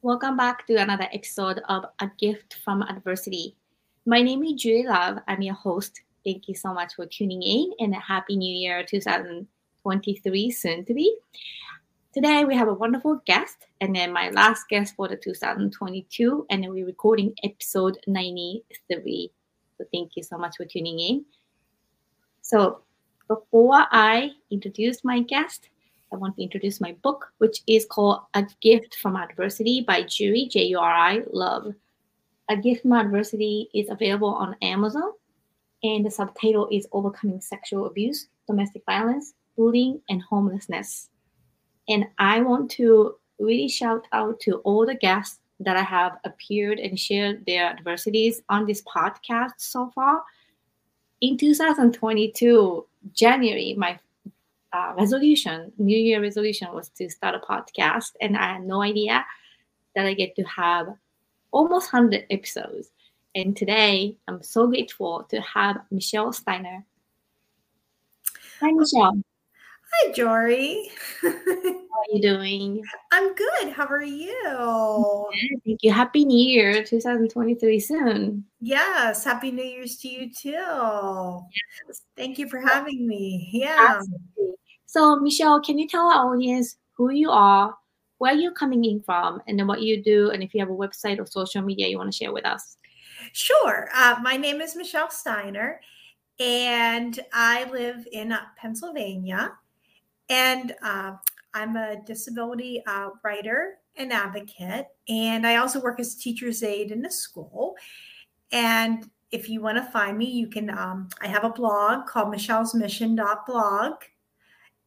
Welcome back to another episode of A Gift from Adversity. My name is Juri Love. I'm your host. Thank you so much for tuning in and a happy new year 2023 soon to be. Today we have a wonderful guest and then my last guest for the 2022 and then we're recording episode 93. So thank you so much for tuning in. So before I introduce my guest, I want to introduce my book, which is called A Gift from Adversity by Juri, J U R I, Love. A Gift from Adversity is available on Amazon, and the subtitle is Overcoming Sexual Abuse, Domestic Violence, Bullying, and Homelessness. And I want to really shout out to all the guests that I have appeared and shared their adversities on this podcast so far. In 2022, January, my uh, resolution, New Year resolution was to start a podcast, and I had no idea that I get to have almost 100 episodes. And today, I'm so grateful to have Michelle Steiner. Hi, Michelle. Hi, Juri. How are you doing? I'm good. How are you? Thank you. Happy New Year 2023 soon. Yes. Happy New Year's to you too. Yes. Thank you for having me. Yeah. Absolutely. So, Michelle, can you tell our audience who you are, where you're coming in from, and then what you do, and if you have a website or social media you want to share with us? Sure. Uh, my name is Michelle Steiner, and I live in uh, Pennsylvania. And uh, I'm a disability uh, writer and advocate. And I also work as a teacher's aide in a school. And if you want to find me, you can, um, I have a blog called Michelle's Mission.blog.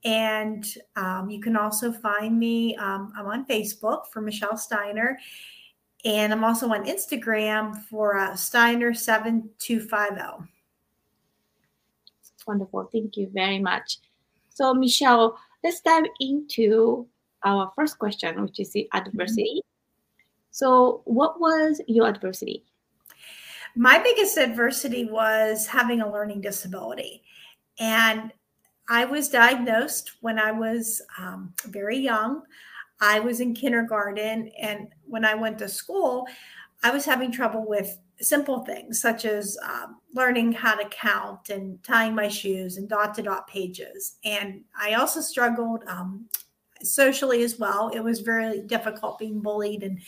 And um, you can also find me, um, I'm on Facebook for Michelle Steiner. And I'm also on Instagram for uh, Steiner7250. Wonderful. Thank you very much. So, Michelle, let's dive into our first question, which is the adversity. So, what was your adversity? My biggest adversity was having a learning disability. And I was diagnosed when I was um, very young. I was in kindergarten. And when I went to school, I was having trouble with simple things such as um, learning how to count and tying my shoes and dot to dot pages. And I also struggled um, socially as well. It was very difficult being bullied and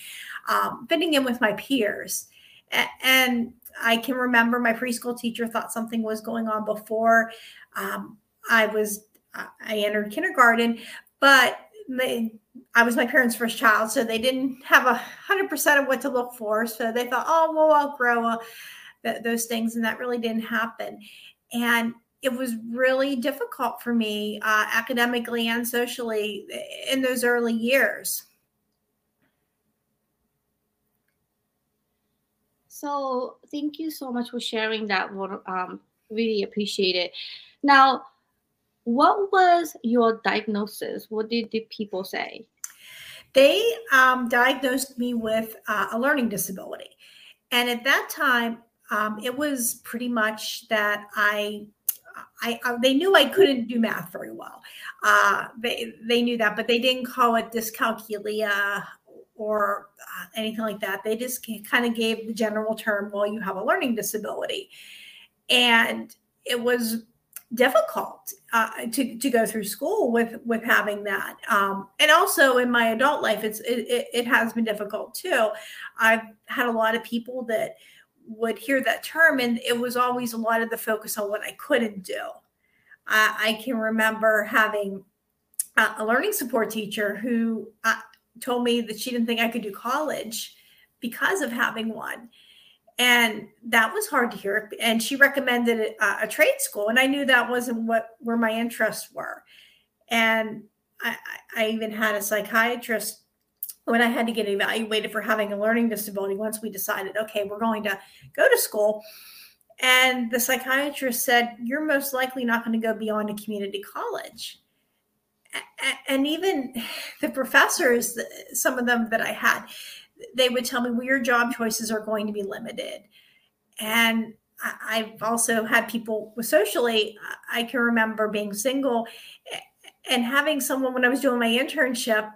um, fitting in with my peers. A- and I can remember my preschool teacher thought something was going on before um, I was I entered kindergarten, but they, I was my parents' first child, so they didn't have a hundred percent of what to look for. So they thought, oh, well, I'll grow uh, th- those things, and that really didn't happen. And it was really difficult for me uh, academically and socially in those early years. So thank you so much for sharing that. Um, really appreciate it. Now, what was your diagnosis? What did the people say? They um, diagnosed me with uh, a learning disability. And at that time, um, it was pretty much that I, I, I, they knew I couldn't do math very well. Uh, they, they knew that, but they didn't call it dyscalculia or uh, anything like that. They just kind of gave the general term, well, you have a learning disability. And it was difficult uh, to to go through school with with having that. Um, and also in my adult life it's it, it, it, has been difficult too. I've had a lot of people that would hear that term and it was always a lot of the focus on what i couldn't do. I, I can remember having a, a learning support teacher who uh, told me that she didn't think i could do college because of having one and that was hard to hear. And she recommended a, uh, a, trade school and i knew that wasn't what where my interests were. And I, I even had a psychiatrist when i had to get evaluated for having a learning disability once we decided okay we're going to go to school. And the psychiatrist said you're most likely not going to go beyond a community college. And even the professors some of them that i had they would tell me, well, your job choices are going to be limited. And I've also had people socially, I can remember being single and having someone when I was doing my internship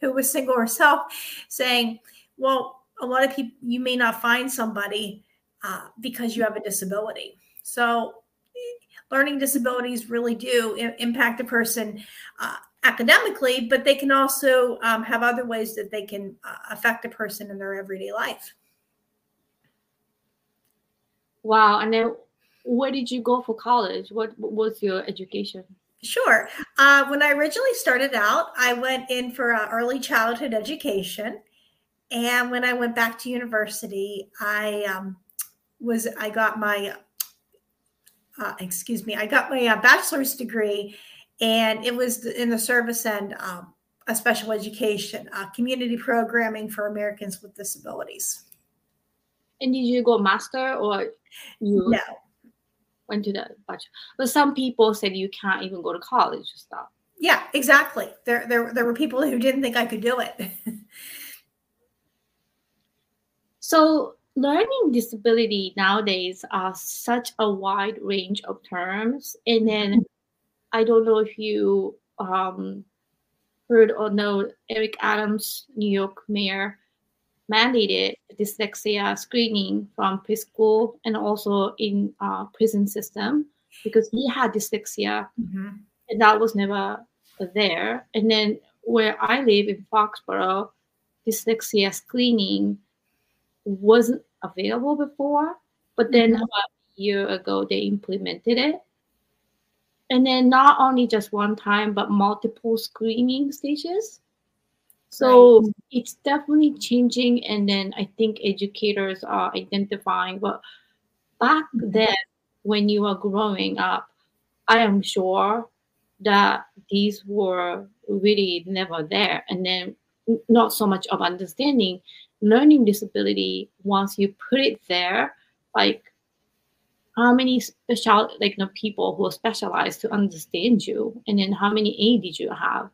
who was single herself saying, Well, a lot of people, you may not find somebody uh, because you have a disability. So, learning disabilities really do impact a person uh, academically, but they can also um, have other ways that they can uh, affect a person in their everyday life. Wow. And then where did you go for college? What, what was your education? Sure. Uh, when I originally started out, I went in for uh, early childhood education. And when I went back to university, I um, was, I got my, uh, excuse me, I got my uh, bachelor's degree and it was in the service and um, a special education, uh, community programming for Americans with disabilities. And did you go master or you no. went to the bachelor? But some people said you can't even go to college to stop. Yeah, exactly. There, there, there were people who didn't think I could do it. so learning disability nowadays are such a wide range of terms and then I don't know if you um, heard or know Eric Adams, New York mayor, mandated dyslexia screening from preschool and also in uh, prison system because he had dyslexia mm-hmm. and that was never there. And then where I live in Foxborough, dyslexia screening wasn't available before, but then mm-hmm. about a year ago they implemented it and then not only just one time but multiple screening stages so right. it's definitely changing and then i think educators are identifying but back mm-hmm. then when you were growing up i am sure that these were really never there and then not so much of understanding learning disability once you put it there like how many special like you know, people who are specialized to understand you and then how many aid did you have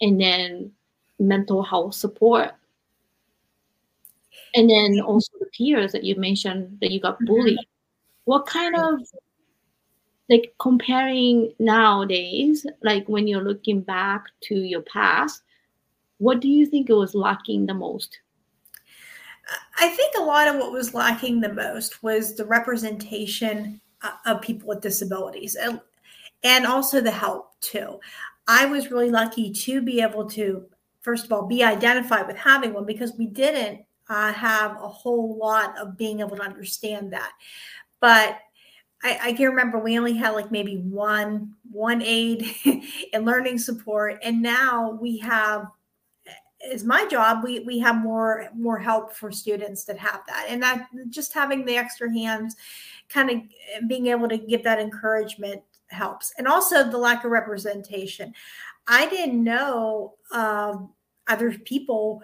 and then mental health support. And then also the peers that you mentioned that you got mm-hmm. bullied. What kind of like comparing nowadays like when you're looking back to your past what do you think it was lacking the most I think a lot of what was lacking the most was the representation uh, of people with disabilities and, and also the help too. I was really lucky to be able to, first of all, be identified with having one because we didn't uh, have a whole lot of being able to understand that. But I, I, can remember we only had like maybe one one aid and learning support, and now we have is my job we we have more more help for students that have that. And that just having the extra hands kind of being able to give that encouragement helps. And also the lack of representation. I didn't know um, other people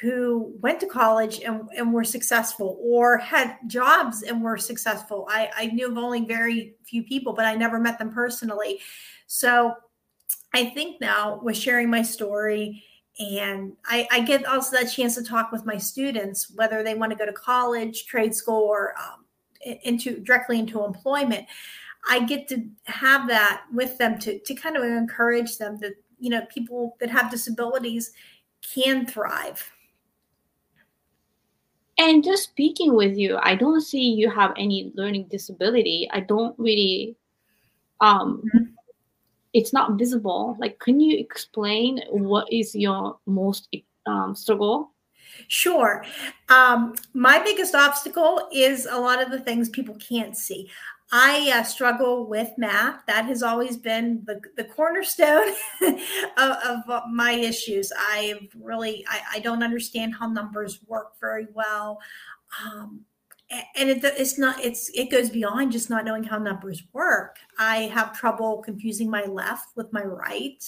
who went to college and, and were successful or had jobs and were successful. I, I knew of only very few people but i never met them personally. So i think now with sharing my story and I, I, get also that chance to talk with my students whether they want to go to college trade school or um, into directly into employment. I get to have that with them to, to kind of encourage them that you know people that have disabilities can thrive. And just speaking with you i don't see you have any learning disability. I don't really um mm-hmm it's not visible. Like, can you explain what is your most um, struggle? Sure. Um, my biggest obstacle is a lot of the things people can't see. I uh, struggle with math. That has always been the, the cornerstone of, of, my issues. I really, I, I, don't understand how numbers work very well. Um, and it, it's not it's it goes beyond just not knowing how numbers work. I have trouble confusing my left with my right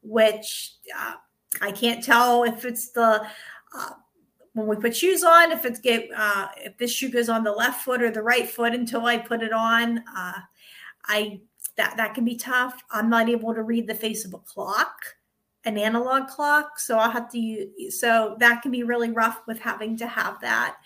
which uh, i can't tell if it's the uh, when we put shoes on if it's get uh, if this shoe goes on the left foot or the right foot until i put it on. Uh, i that that can be tough. I'm not able to read the face of a clock an analog clock so i'll have to use so that can be really rough with having to have that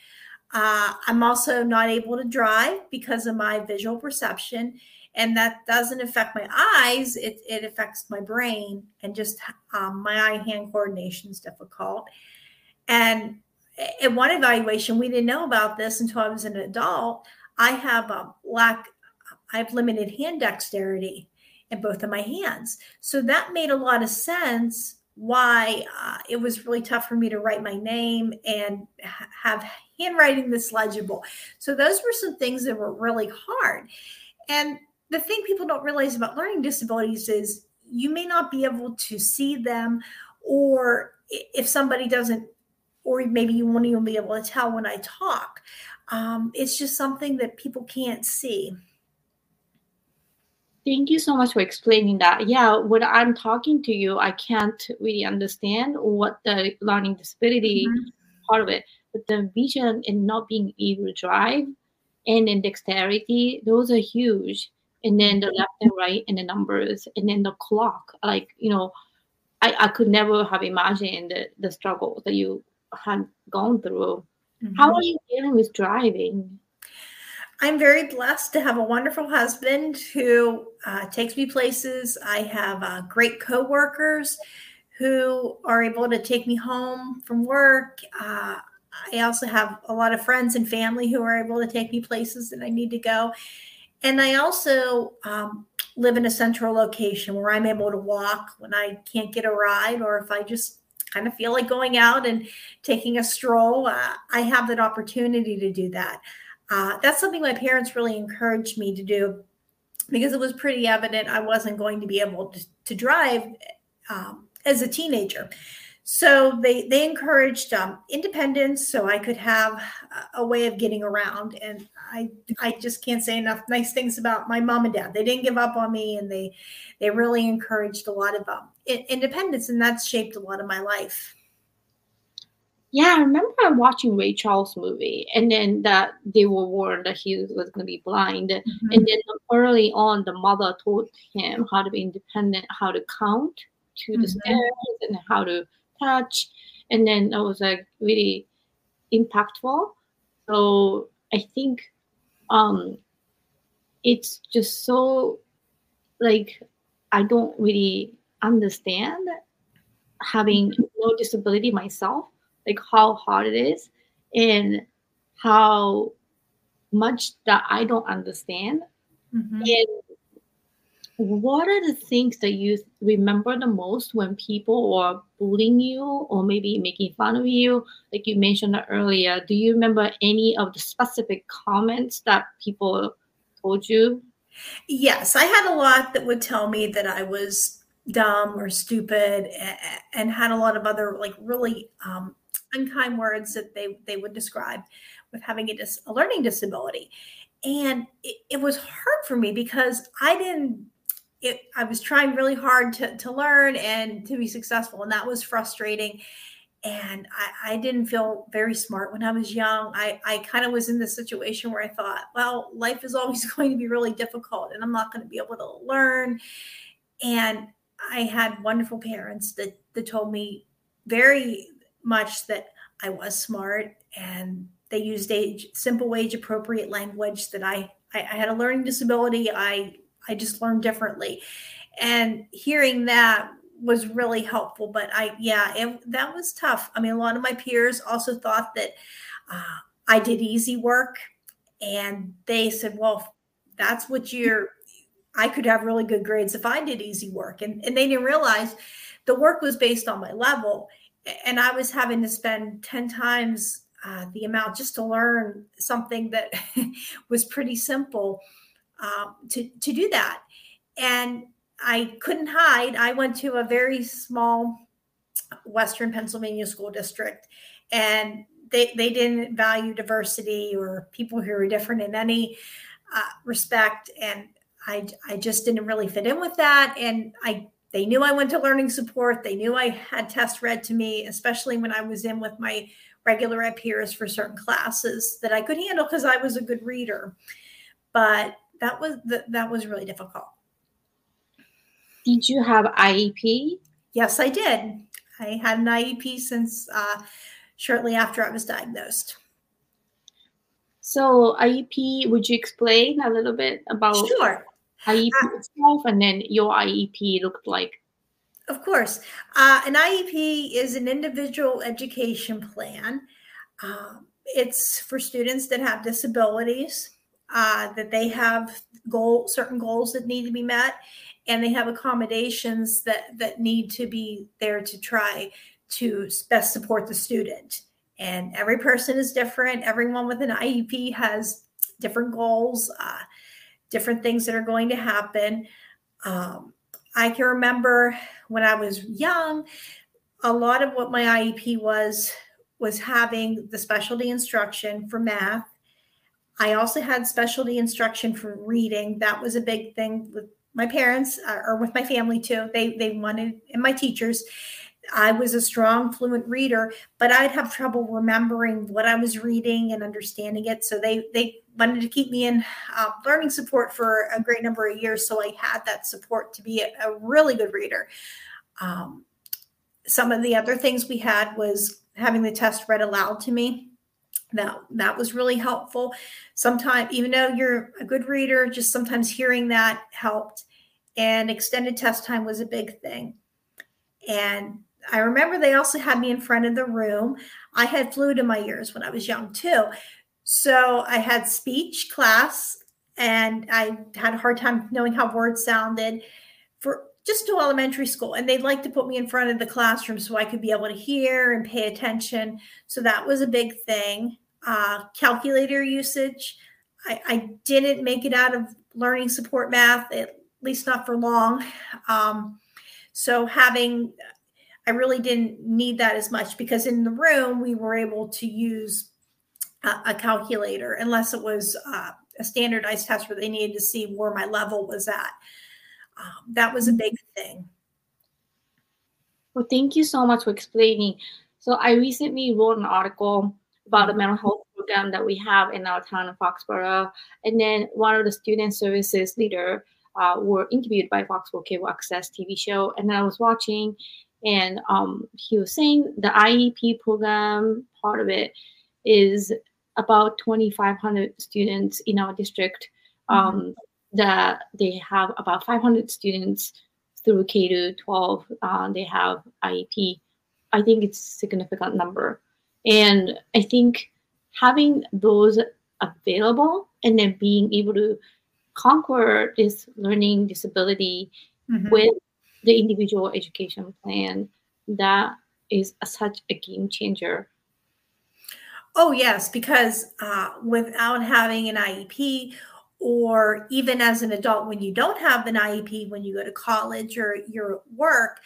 uh, I'm also not able to drive because of my visual perception. and that doesn't affect my eyes. It, it affects my brain and just um, my eye hand coordination is difficult. And in one evaluation we didn't know about this until i was an adult. I have a lack i have limited hand dexterity in both of my hands. So that made a lot of sense why uh, it was really tough for me to write my name and ha- have handwriting that's legible. So those were some things that were really hard. And the thing people don't realize about learning disabilities is you may not be able to see them, or if somebody doesn't, or maybe you won't even be able to tell when I talk. Um, it's just something that people can't see. Thank you so much for explaining that. Yeah, when I'm talking to you, I can't really understand what the learning disability mm-hmm. part of it, but the vision and not being able to drive and then dexterity, those are huge. And then the left and right and the numbers and then the clock. Like, you know, I, I could never have imagined the, the struggle that you had gone through. Mm-hmm. How are you dealing with driving? I'm very blessed to have a wonderful husband who uh, takes me places. I have uh, great coworkers who are able to take me home from work. Uh, I also have a lot of friends and family who are able to take me places that I need to go. And I also um, live in a central location where I'm able to walk when I can't get a ride or if I just kind of feel like going out and taking a stroll. Uh, I have that opportunity to do that. Uh, that's something my parents really encouraged me to do because it was pretty evident I wasn't going to be able to, to drive um, as a teenager. So they they encouraged um, independence, so I could have a way of getting around. And I I just can't say enough nice things about my mom and dad. They didn't give up on me, and they they really encouraged a lot of um, independence, and that's shaped a lot of my life. Yeah, I remember watching Ray Charles movie, and then that they were warned that he was going to be blind, mm-hmm. and then early on, the mother taught him how to be independent, how to count to mm-hmm. the stairs, and how to touch, and then that was like really impactful. So I think um, it's just so like I don't really understand having mm-hmm. no disability myself like how hard it is and how much that I don't understand. Mm-hmm. And what are the things that you remember the most when people are bullying you or maybe making fun of you? Like you mentioned earlier, do you remember any of the specific comments that people told you? Yes, I had a lot that would tell me that I was dumb or stupid and had a lot of other like really um, unkind words that they they would describe with having a, dis, a learning disability. And it, it, was hard for me because i didn't it, i was trying really hard to, to learn and to be successful and that was frustrating. And I, I didn't feel very smart when i was young. I, I kind of was in this situation where i thought well life is always going to be really difficult and i'm not going to be able to learn. And i had wonderful parents that, that told me very much that I was smart and they used age simple age appropriate language that I, I, I had a learning disability. I I just learned differently. And hearing that was really helpful. But I, yeah, it, that was tough. I mean, a lot of my peers also thought that uh, I did easy work. And they said, well, that's what you're, I could have really good grades if I did easy work. And, and they didn't realize the work was based on my level and I was having to spend 10 times uh, the amount just to learn something that was pretty simple um, to, to do that. And I couldn't hide. I went to a very small Western Pennsylvania school district, and they, they didn't value diversity or people who are different in any uh, respect. And I, I just didn't really fit in with that. And I they knew I went to learning support. They knew I had tests read to me, especially when I was in with my regular ed peers for certain classes that I could handle because I was a good reader. But that was that was really difficult. Did you have IEP? Yes, I did. I had an IEP since uh, shortly after I was diagnosed. So IEP, would you explain a little bit about? Sure. IEP uh, itself, and then your IEP looked like? Of course. Uh, an IEP is an individual education plan. Um, it's for students that have disabilities, uh, that they have goal certain goals that need to be met, and they have accommodations that that need to be there to try to best support the student. And every person is different. Everyone with an IEP has different goals, uh, different things that are going to happen. Um, I can remember when I was young, a lot of what my IEP was was having the specialty instruction for math. I also had specialty instruction for reading. That was a big thing with my parents uh, or with my family too. They they wanted and my teachers. I was a strong, fluent reader, but I'd have trouble remembering what I was reading and understanding it. So they they wanted to keep me in uh, learning support for a great number of years. So I had that support to be a, a really good reader. Um, some of the other things we had was having the test read aloud to me. That that was really helpful. Sometimes, even though you're a good reader, just sometimes hearing that helped. And extended test time was a big thing. And I remember they also had me in front of the room. I had fluid in my ears when I was young too. So I had speech class and I had a hard time knowing how words sounded for just to elementary school. And they'd like to put me in front of the classroom so I could be able to hear and pay attention. So that was a big thing. Uh, calculator usage. I, I, didn't make it out of learning support math, at least not for long. Um, so having I really didn't need that as much because in the room we were able to use a, a calculator unless it was uh, a standardized test where they needed to see where my level was at. Um, that was a big thing. Well, thank you so much for explaining. So I recently wrote an article about the mental health program that we have in our town of Foxborough, and then one of the student services leader uh, were interviewed by Foxborough Cable Access TV show, and I was watching, and um, he was saying the IEP program part of it is about 2,500 students in our district. Mm-hmm. Um, that they have about 500 students through K to 12. Uh, they have IEP. I think it's a significant number, and I think having those available and then being able to conquer this learning disability mm-hmm. with the individual education plan that is a, such a game changer. Oh yes because uh, without having an iep or even as an adult when you don't have an iep when you go to college or your work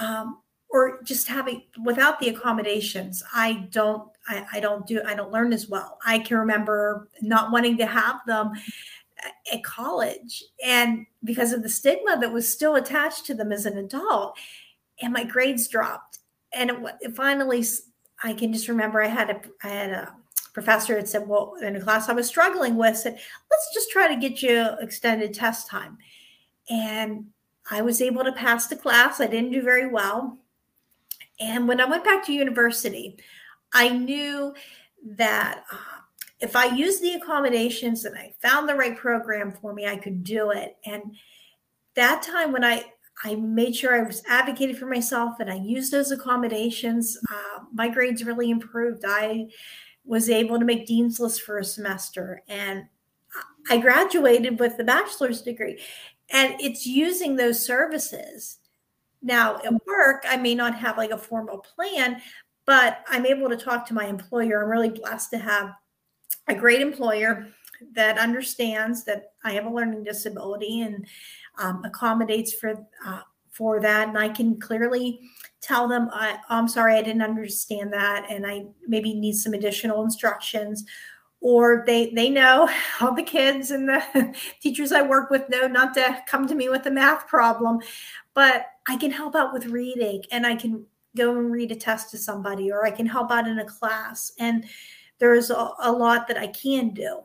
um, or just having without the accommodations i don't I, I don't do i don't learn as well. I can remember not wanting to have them at college and because of the stigma that was still attached to them as an adult and my grades dropped. And it, it finally i can just remember i had a i had a professor that said well in a class i was struggling with said let's just try to get you extended test time and i was able to pass the class. I didn't do very well. And when i went back to university i knew that uh, if I used the accommodations and I found the right program for me, I could do it. And that time when I I made sure I was advocating for myself and I used those accommodations, uh, my grades really improved. I was able to make dean's list for a semester and I graduated with the bachelor's degree. And it's using those services. Now, at work, I may not have like a formal plan, but I'm able to talk to my employer. I'm really blessed to have a great employer that understands that I have a learning disability and um, accommodates for uh, for that, and I can clearly tell them, I, "I'm sorry, I didn't understand that, and I maybe need some additional instructions." Or they they know all the kids and the teachers I work with know not to come to me with a math problem, but I can help out with reading, and I can go and read a test to somebody, or I can help out in a class, and there's a, a lot that I can do.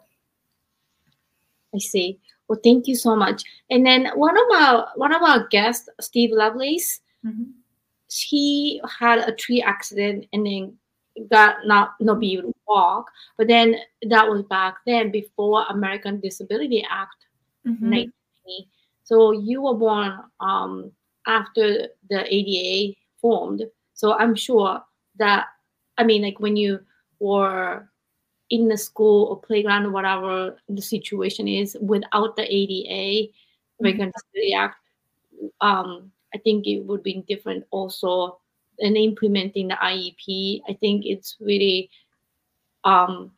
I see. Well, thank you so much. And then one of our one of our guests, Steve Lovelace, mm-hmm. he had a tree accident and then got not not be able to walk. But then that was back then before American Disability Act, mm-hmm. me. So you were born um, after the ADA formed. So I'm sure that, I mean, like when you were in the school or playground or whatever the situation is without the ADA, mm-hmm. Disability Act, um, I think it would be different also. in implementing the IEP, I think it's really um,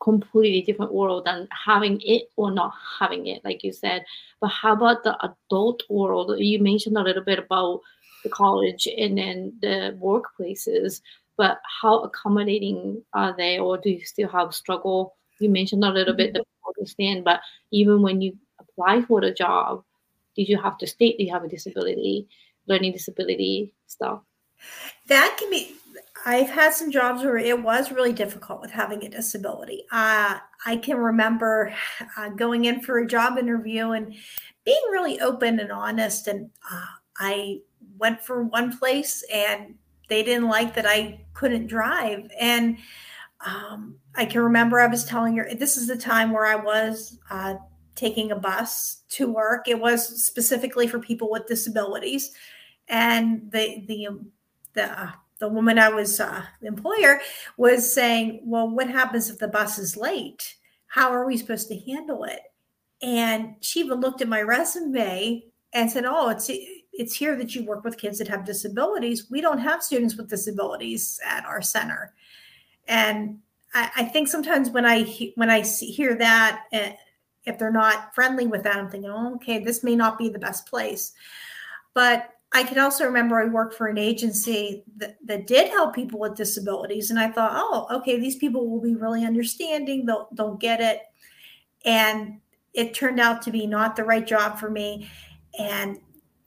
completely different world than having it or not having it, like you said. But how about the adult world? You mentioned a little bit about the college and then the workplaces, but how accommodating are they, or do you still have struggle? You mentioned a little bit mm-hmm. the understand, but even when you apply for the job, did you have to state that you have a disability, learning disability stuff? That can be I've had some jobs where it was really difficult with having a disability. Uh, I can remember uh, going in for a job interview and being really open and honest. And uh, I went for one place and they didn't like that I couldn't drive. And um, I can remember I was telling her this is the time where I was uh, taking a bus to work. It was specifically for people with disabilities, and the the the the woman I was uh, employer was saying, "Well, what happens if the bus is late? How are we supposed to handle it?" And she even looked at my resume and said, "Oh, it's it's here that you work with kids that have disabilities. We don't have students with disabilities at our center." And I, I think sometimes when I when I see, hear that, uh, if they're not friendly with that, I'm thinking, "Oh, okay, this may not be the best place." But I can also remember I worked for an agency that, that did help people with disabilities. And I thought, oh, okay, these people will be really understanding. They'll, they'll get it. And it turned out to be not the right job for me. And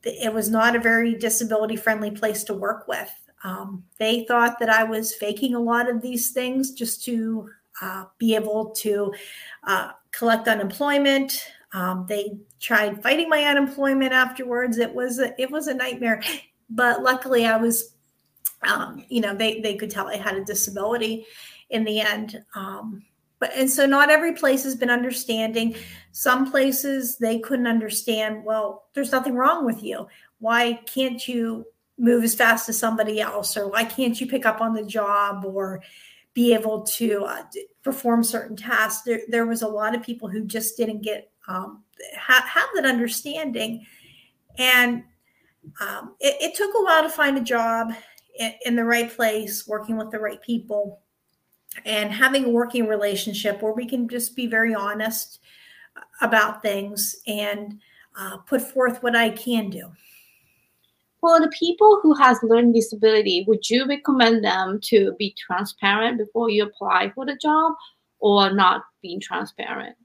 it was not a very disability friendly place to work with. Um, they thought that I was faking a lot of these things just to uh, be able to uh, collect unemployment. Um, they tried fighting my unemployment afterwards. It was a, it was a nightmare, but luckily I was, um, you know, they they could tell I had a disability in the end. Um, but and so not every place has been understanding. Some places they couldn't understand. Well, there's nothing wrong with you. Why can't you move as fast as somebody else, or why can't you pick up on the job, or be able to uh, perform certain tasks? There, there was a lot of people who just didn't get um, ha- have that understanding. And um, it, it, took a while to find a job in, in the right place, working with the right people, and having a working relationship where we can just be very honest about things and uh, put forth what I can do. For the people who has learning disability, would you recommend them to be transparent before you apply for the job or not being transparent?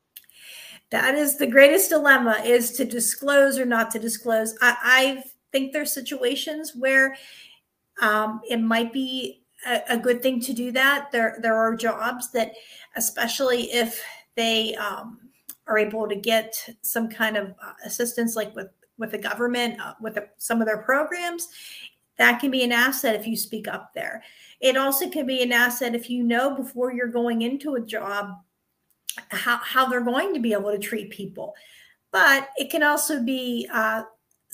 that is the greatest dilemma is to disclose or not to disclose i, I think there's situations where um, it might be a, a, good thing to do that there there are jobs that especially if they um, are able to get some kind of uh, assistance like with with the government uh, with the, some of their programs that can be an asset if you speak up there it also can be an asset if you know before you're going into a job how, how they're going to be able to treat people. But it can also be uh,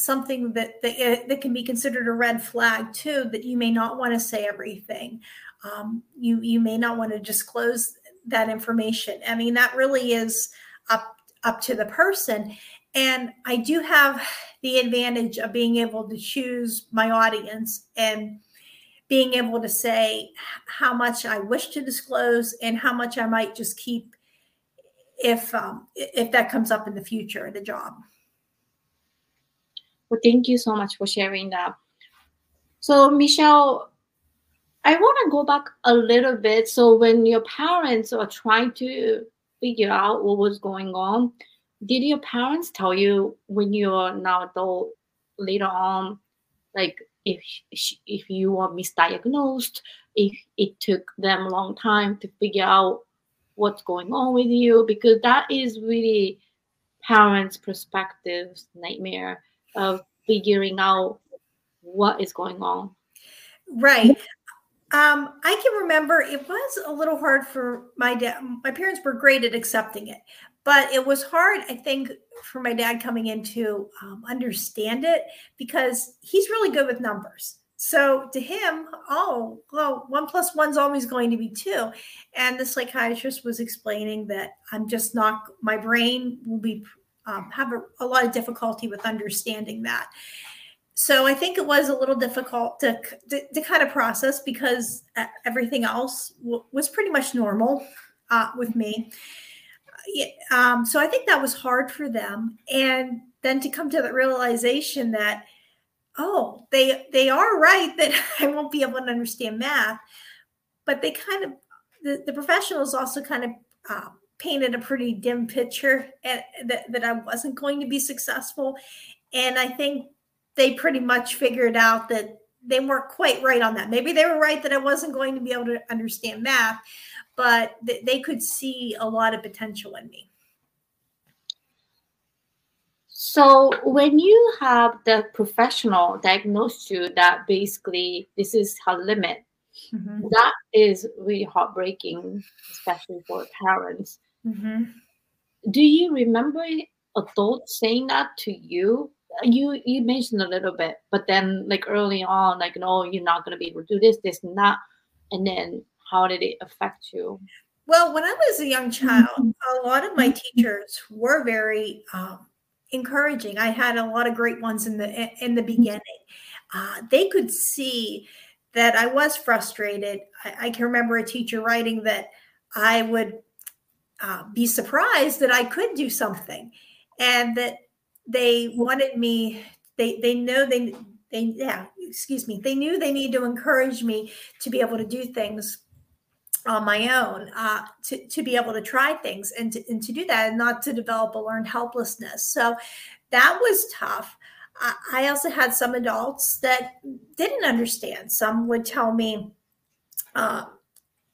something that, that, uh, that can be considered a red flag too, that you may not want to say everything. Um, you, you may not want to disclose that information. I mean, that really is up, up to the person. And I do have the advantage of being able to choose my audience and being able to say how much I wish to disclose and how much I might just keep if um, if that comes up in the future, the job. Well, thank you so much for sharing that. So, Michelle, I want to go back a little bit. So, when your parents are trying to figure out what was going on, did your parents tell you when you're now adult later on, like if if you were misdiagnosed, if it took them a long time to figure out what's going on with you because that is really parents' perspectives nightmare of figuring out what is going on. Right. Um, I can remember it was a little hard for my dad. My parents were great at accepting it, but it was hard, I think, for my dad coming in to um, understand it because he's really good with numbers. So to him, oh, well, one plus one's always going to be two. And the psychiatrist was explaining that I'm just not, my brain will be, um, have a, a lot of difficulty with understanding that. So I think it was a little difficult to, to, to kind of process because uh, everything else w- was pretty much normal uh, with me um, so I think that was hard for them. And then to come to the realization that, oh, they they are right that I won't be able to understand math, but they kind of the, the professionals also kind of uh, painted a pretty dim picture at, that that I wasn't going to be successful, and I think they pretty much figured out that they weren't quite right on that. Maybe they were right that I wasn't going to be able to understand math, but th- they could see a lot of potential in me. So when you have the professional diagnose you that basically this is her limit, mm-hmm. that is really heartbreaking, especially for parents. Mm-hmm. Do you remember adults saying that to you? You you mentioned a little bit, but then like early on, like no, you're not gonna be able to do this, this, and that, and then how did it affect you? Well, when I was a young child, mm-hmm. a lot of my teachers were very um, encouraging. I had a lot of great ones in the in the mm-hmm. beginning. Uh, they could see that I was frustrated. I, I, can remember a teacher writing that I would uh, be surprised that I could do something, and that they wanted me. They they know they they yeah excuse me they knew they needed to encourage me to be able to do things on my own uh, to, to be able to try things and to, and to do that and not to develop a learned helplessness. So that was tough. I also had some adults that didn't understand. Some would tell me, uh,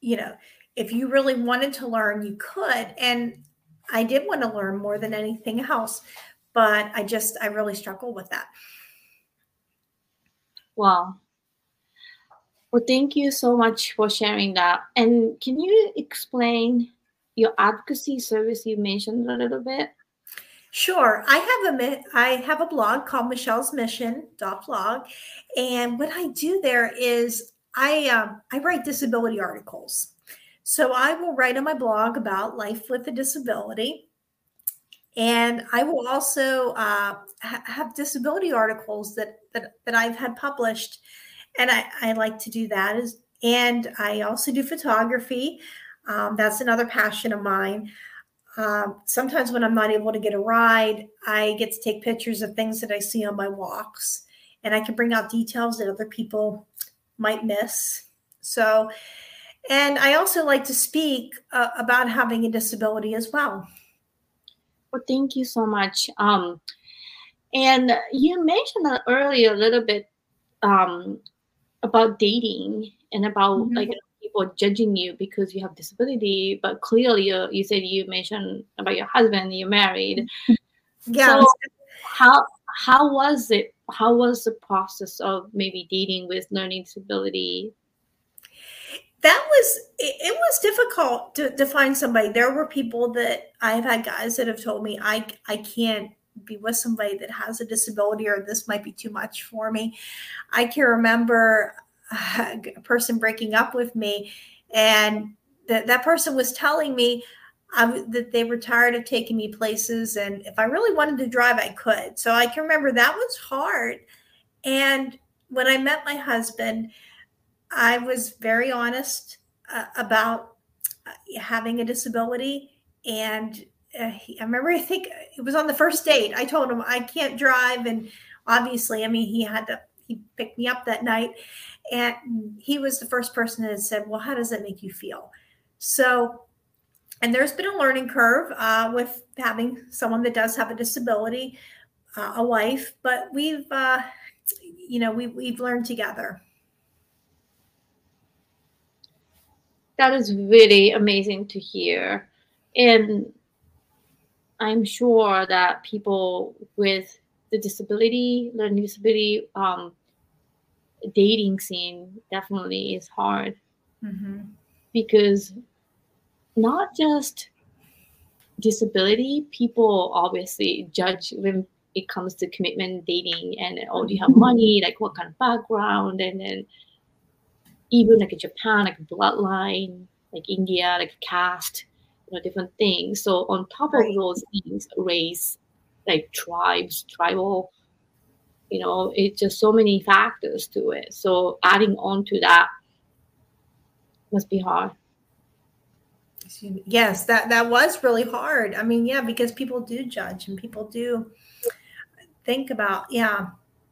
you know, if you really wanted to learn, you could. And I did want to learn more than anything else, but I just, I really struggle with that. Wow. Well, thank you so much for sharing that. And can you explain your advocacy service you mentioned a little bit? Sure. I have a I have a blog called Michelle's Mission blog, and what I do there is I um, I write disability articles. So I will write on my blog about life with a disability, and I will also uh, ha- have disability articles that that that I've had published and I, I like to do that is and I also do photography. Um, that's another passion of mine. Um, sometimes when I'm not able to get a ride, I get to take pictures of things that I see on my walks, and I can bring out details that other people might miss. So, and I also like to speak uh, about having a disability as well. Well, thank you so much. Um, and you mentioned earlier a little bit um, about dating and about mm-hmm. like people judging you because you have disability but clearly you, you said you mentioned about your husband you're married yeah so how how was it how was the process of maybe dating with learning disability that was it, it was difficult to, to find somebody there were people that i've had guys that have told me i i can't be with somebody that has a disability or this might be too much for me. I can remember a person breaking up with me and that, that person was telling me I, that they were tired of taking me places and if I really wanted to drive, I could. So I can remember that was hard. And when I met my husband, I was very honest uh, about uh, having a disability and uh, he, I remember I think it was on the first date. I told him I can't drive, and obviously, I mean, he had to. He picked me up that night, and he was the first person that said, "Well, how does that make you feel?" So, and there's been a learning curve uh, with having someone that does have a disability, uh, a wife, but we've, uh, you know, we, we've learned together. That is really amazing to hear. And I'm sure that people with the disability, learning disability, um, dating scene definitely is hard mm-hmm. because not just disability, people obviously judge when it comes to commitment dating and oh, do you have money? Like what kind of background? And then even like in Japan, like bloodline, like India, like caste, you know, different things. So on top of those things, race, like tribes, tribal, you know, it's just so many factors to it. So adding on to that must be hard. Yes, that that was really hard. I mean, yeah, because people do judge and people do think about, yeah,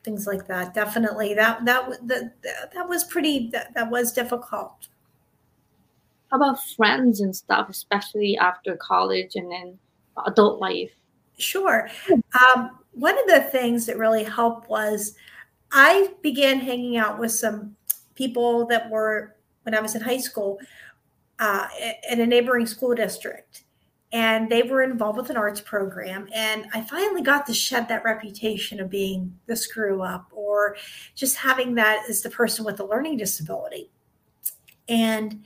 things like that. Definitely, that that that that was pretty. That, that was difficult. How about friends and stuff, especially after college and then adult life? Sure. Um, one of the things that really helped was I began hanging out with some people that were when I was in high school uh, in a neighboring school district. And they were involved with an arts program. And I finally got to shed that reputation of being the screw up or just having that as the person with a learning disability. And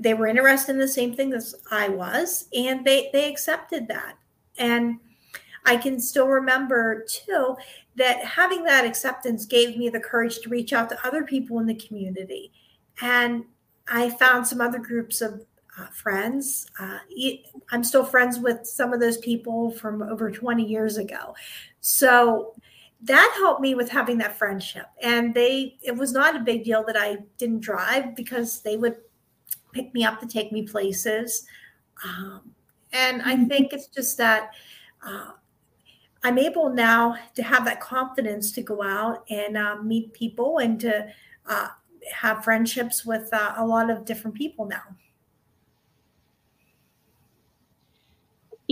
they were interested in the same thing as I was, and they, they accepted that. And I can still remember too that having that acceptance gave me the courage to reach out to other people in the community. And I found some other groups of uh, friends. Uh, I'm still friends with some of those people from over 20 years ago. So that helped me with having that friendship. And they, it was not a big deal that I didn't drive because they would pick me up to take me places. Um, and I mm-hmm. think it's just that uh, I'm able now to have that confidence to go out and uh, meet people and to uh, have friendships with uh, a lot of different people now.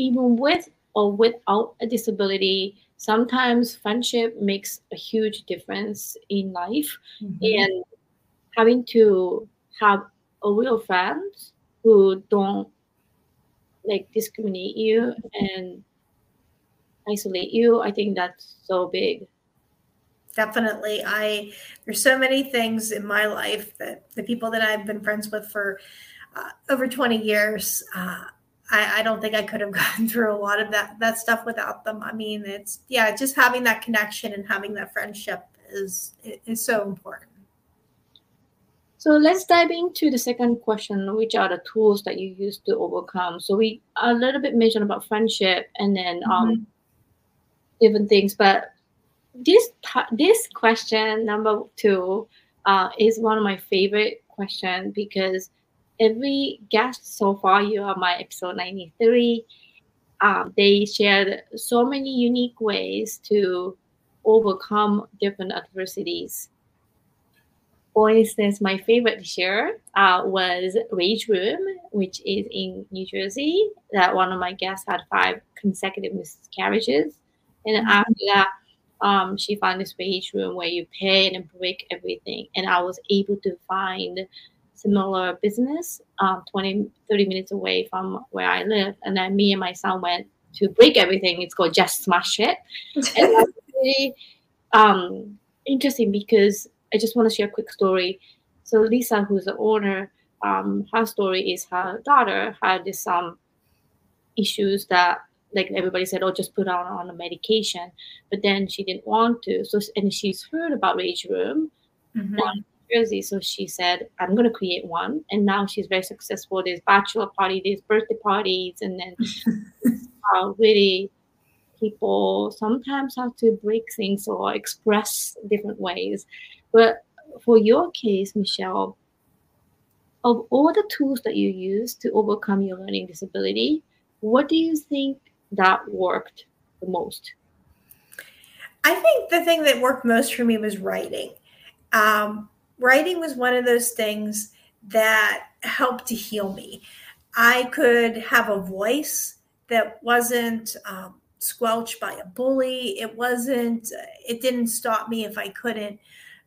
Even with or without a disability, sometimes friendship makes a huge difference in life. Mm-hmm. And having to have a real friend who don't like discriminate you and isolate you, I think that's so big definitely i there's so many things in my life that the people that i've been friends with for uh, over 20 years uh, I, I, don't think i could have gotten through a lot of that that stuff without them i mean it's yeah just having that connection and having that friendship is is so important so let's dive into the second question, which are the tools that you use to overcome. So we a little bit mentioned about friendship and then um, mm-hmm. different things, but this this question number two uh, is one of my favorite questions because every guest so far, you are my episode 93, um, they shared so many unique ways to overcome different adversities. For instance, my favorite share uh, was Rage Room, which is in New Jersey. That one of my guests had five consecutive miscarriages. And mm-hmm. after that, um, she found this rage room where you pay and break everything. And I was able to find similar business um, 20, 30 minutes away from where I live. And then me and my son went to break everything. It's called Just Smash It. and that's really um, interesting because I just want to share a quick story. So Lisa, who's the owner, um, her story is her daughter had this um, issues that like everybody said, oh, just put her on a medication. But then she didn't want to. So and she's heard about Rage Room mm-hmm. So she said, I'm gonna create one. And now she's very successful. There's bachelor party, there's birthday parties, and then uh, really people sometimes have to break things or express different ways. But for your case, Michelle, of all the tools that you use to overcome your learning disability, what do you think that worked the most? I think the thing that worked most for me was writing. Um, writing was one of those things that helped to heal me. I could have a voice that wasn't um, squelched by a bully. It wasn't, it didn't stop me if I couldn't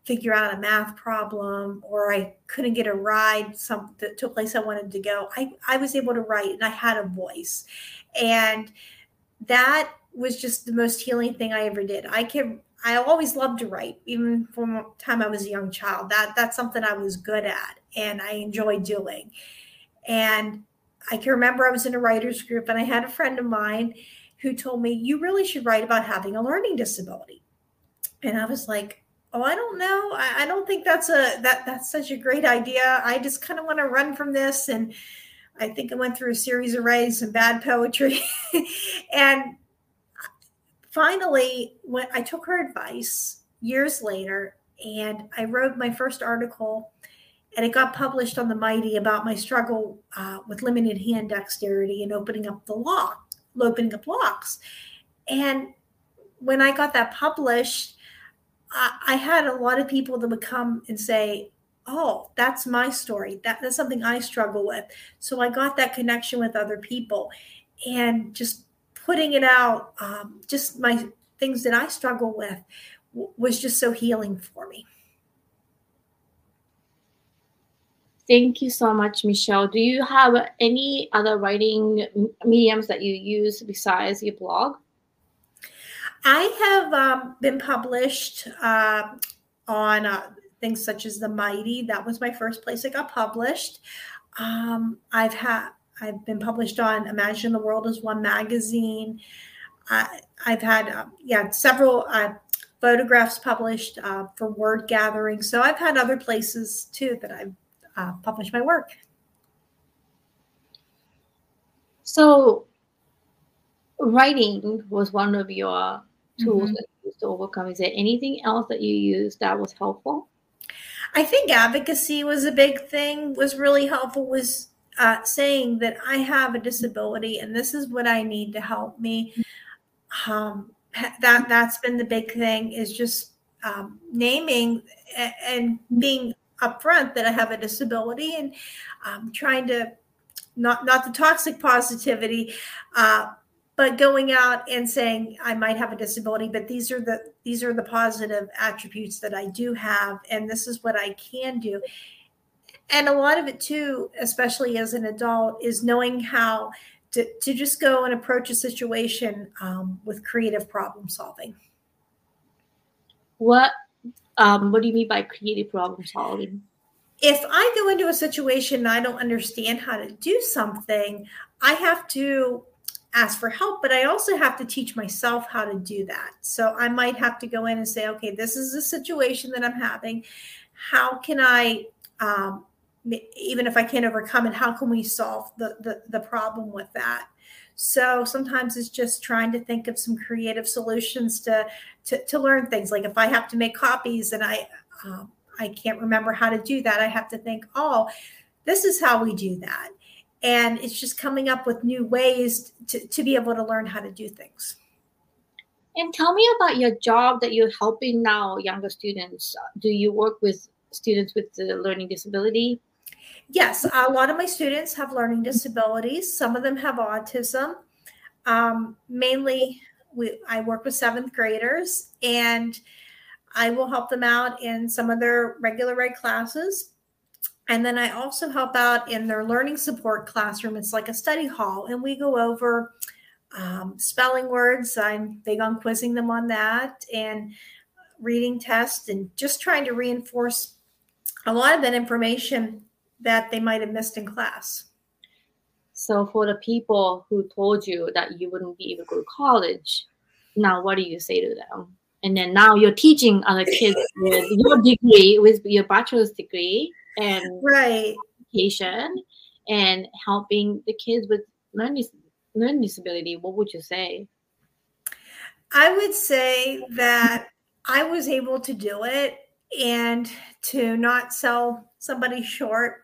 figure out a math problem or I couldn't get a ride some to a place I wanted to go. I, I was able to write and I had a voice. And that was just the most healing thing I ever did. I can I always loved to write, even from the time I was a young child. That that's something I was good at and I enjoy doing. And I can remember I was in a writers group and I had a friend of mine who told me, You really should write about having a learning disability. And I was like, Oh, I don't know. I, I don't think that's a that that's such a great idea. I just kind of want to run from this. And I think I went through a series of writing some bad poetry. and finally, when I took her advice years later, and I wrote my first article and it got published on the Mighty about my struggle uh, with limited hand dexterity and opening up the lock, opening up locks. And when I got that published, I, I had a lot of people that would come and say, "Oh, that's my story. That, that's something I struggle with." So I got that connection with other people, and just putting it out, um, just my things that I struggle with, w- was just so healing for me. Thank you so much, Michelle. Do you have any other writing mediums that you use besides your blog? I have um, been published uh, on uh, things such as the Mighty. That was my first place I got published. Um, I've had I've been published on Imagine the World as One magazine. I, have had uh, yeah several uh, photographs published uh, for Wordgathering. So I've had other places too that I've uh, publish my work. So, writing was one of your tools mm-hmm. that you used to overcome. Is there anything else that you used that was helpful? I think advocacy was a big thing. Was really helpful. Was uh, saying that I have a disability and this is what I need to help me. Um, that that's been the big thing is just um, naming and being upfront that I have a disability and um, trying to not not the toxic positivity, uh, but going out and saying I might have a disability, but these are the these are the positive attributes that I do have, and this is what I can do. And a lot of it too, especially as an adult, is knowing how to, to just go and approach a situation um, with creative problem solving. What um, what do you mean by creative problem solving? If I go into a situation and I don't understand how to do something, I have to ask for help, but I also have to teach myself how to do that. So I might have to go in and say, okay, this is a situation that I'm having. How can I, um, even if I can't overcome it, how can we solve the, the, the problem with that? So sometimes it's just trying to think of some creative solutions to to, to learn things. Like if I have to make copies and I um, I can't remember how to do that, I have to think, oh, this is how we do that. And it's just coming up with new ways to, to be able to learn how to do things. And tell me about your job that you're helping now younger students. Do you work with students with the learning disability? Yes, a lot of my students have learning disabilities. Some of them have autism. Um, mainly, we, I work with seventh graders, and I will help them out in some of their regular ed classes. And then I also help out in their learning support classroom. It's like a study hall, and we go over um, spelling words. I'm big on quizzing them on that and reading tests and just trying to reinforce a lot of that information that they might have missed in class. So, for the people who told you that you wouldn't be able to go to college, now what do you say to them? And then now you're teaching other kids with your degree, with your bachelor's degree, and right education, and helping the kids with learning learning disability. What would you say? I would say that I was able to do it and to not sell somebody short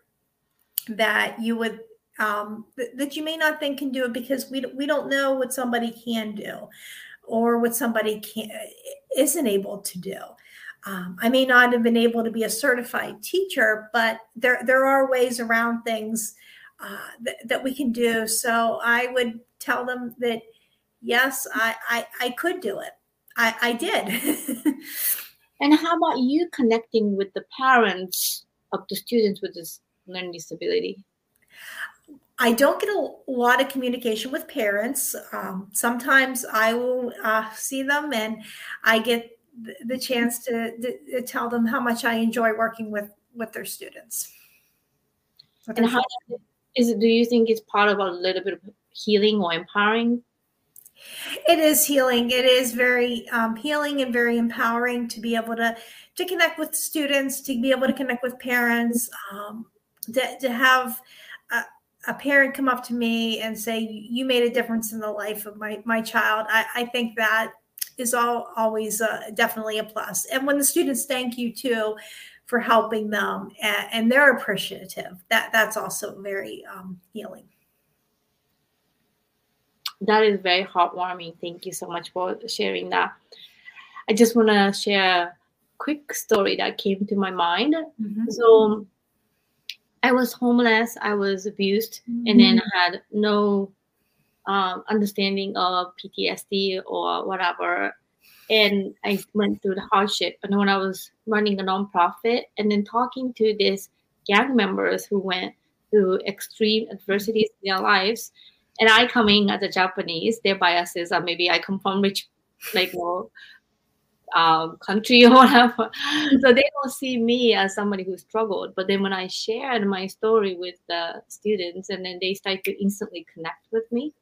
that you would um, th- that you may not think can do it because we we don't know what somebody can do or what somebody can isn't able to do. Um, I may not have been able to be a certified teacher, but there there are ways around things uh, that, that we can do. So I would tell them that yes, I I, I could do it. I, I did. and how about you connecting with the parents of the students with this learning disability? I don't get a lot of communication with parents. Um, sometimes I will uh, see them and I get the chance to, to, tell them how much I enjoy working with with their students. With and how is it do you think it's part of a little bit of healing or empowering it is healing it is very um, healing and very empowering to be able to to connect with students to be able to connect with parents um, to, to have a, a, parent come up to me and say you made a difference in the life of my my child. I, I think that is all always uh, definitely a plus. And when the students thank you too for helping them and, and they're appreciative that that's also very um, healing. That is very heartwarming. Thank you so much for sharing that. I just want to share a quick story that came to my mind. Mm-hmm. so i was homeless i was abused mm-hmm. and then mm-hmm. had no um, understanding of ptsd or whatever and I went through the hardship. And when I was running a nonprofit and then talking to these gang members who went through extreme adversities in their lives, and I coming as a Japanese, their biases are maybe I come from rich, like more um, country or whatever. So they don't see me as somebody who struggled. But then when I shared my story with the students, and then they start to instantly connect with me.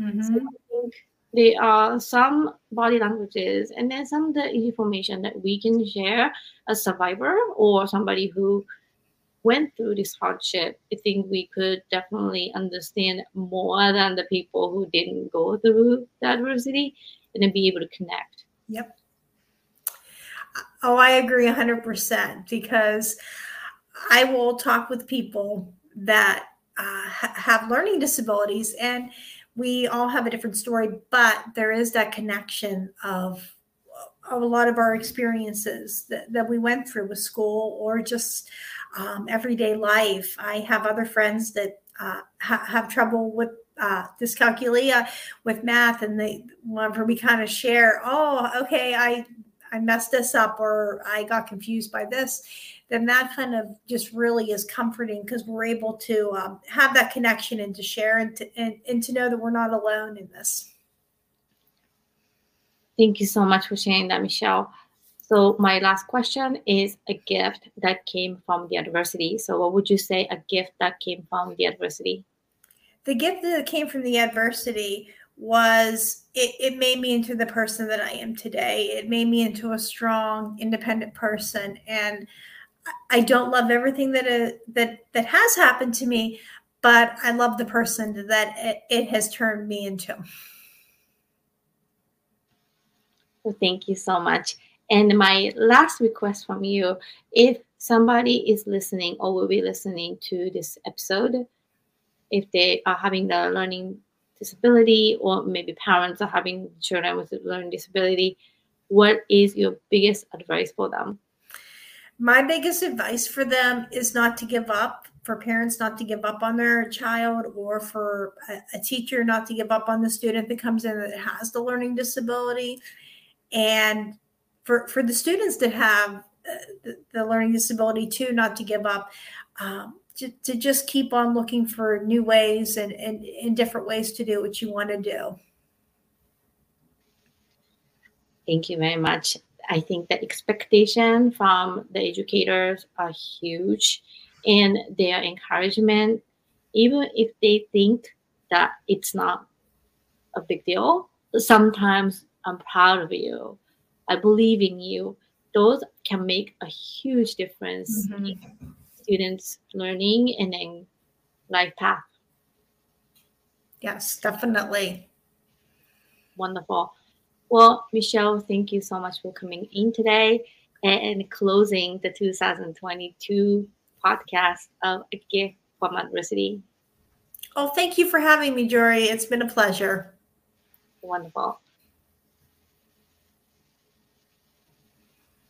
Mm-hmm. So I think there are some body languages and then some of the information that we can share as survivor or somebody who went through this hardship i think we could definitely understand more than the people who didn't go through the adversity and then be able to connect yep oh i agree 100% because i will talk with people that uh, have learning disabilities and we all have a different story, but there is that connection of, of a lot of our experiences that, that we went through with school or just um, everyday life. I have other friends that uh, ha- have trouble with uh, dyscalculia with math, and they whenever we kind of share, oh, okay, I I messed this up or I got confused by this, then that kind of just really is comforting because we're able to um, have that connection and to share and to, and, and to know that we're not alone in this. Thank you so much for sharing that, Michelle. So my last question is a gift that came from the adversity. So what would you say a gift that came from the adversity? The gift that came from the adversity was it, it made me into the person that I am today. It made me into a strong, independent person. And I don't love everything that uh, that that has happened to me, but I love the person that it, it has turned me into. Well, thank you so much. And my last request from you, if somebody is listening or will be listening to this episode, if they are having the learning disability or maybe parents are having children with a learning disability, what is your biggest advice for them? My biggest advice for them is not to give up, for parents not to give up on their child, or for a, teacher not to give up on the student that comes in that has the learning disability. And for, for the students that have uh, the, the, learning disability too, not to give up. Um, to, to, just keep on looking for new ways and, and, and different ways to do what you want to do. Thank you very much. I think the expectation from the educators are huge and their encouragement, even if they think that it's not a big deal, sometimes I'm proud of you. I believe in you. Those can make a huge difference mm-hmm. Students' learning and then life path. Yes, definitely. Wonderful. Well, Michelle, thank you so much for coming in today and closing the 2022 podcast of A Gift from Adversity. Oh, thank you for having me, Juri. It's been a pleasure. Wonderful.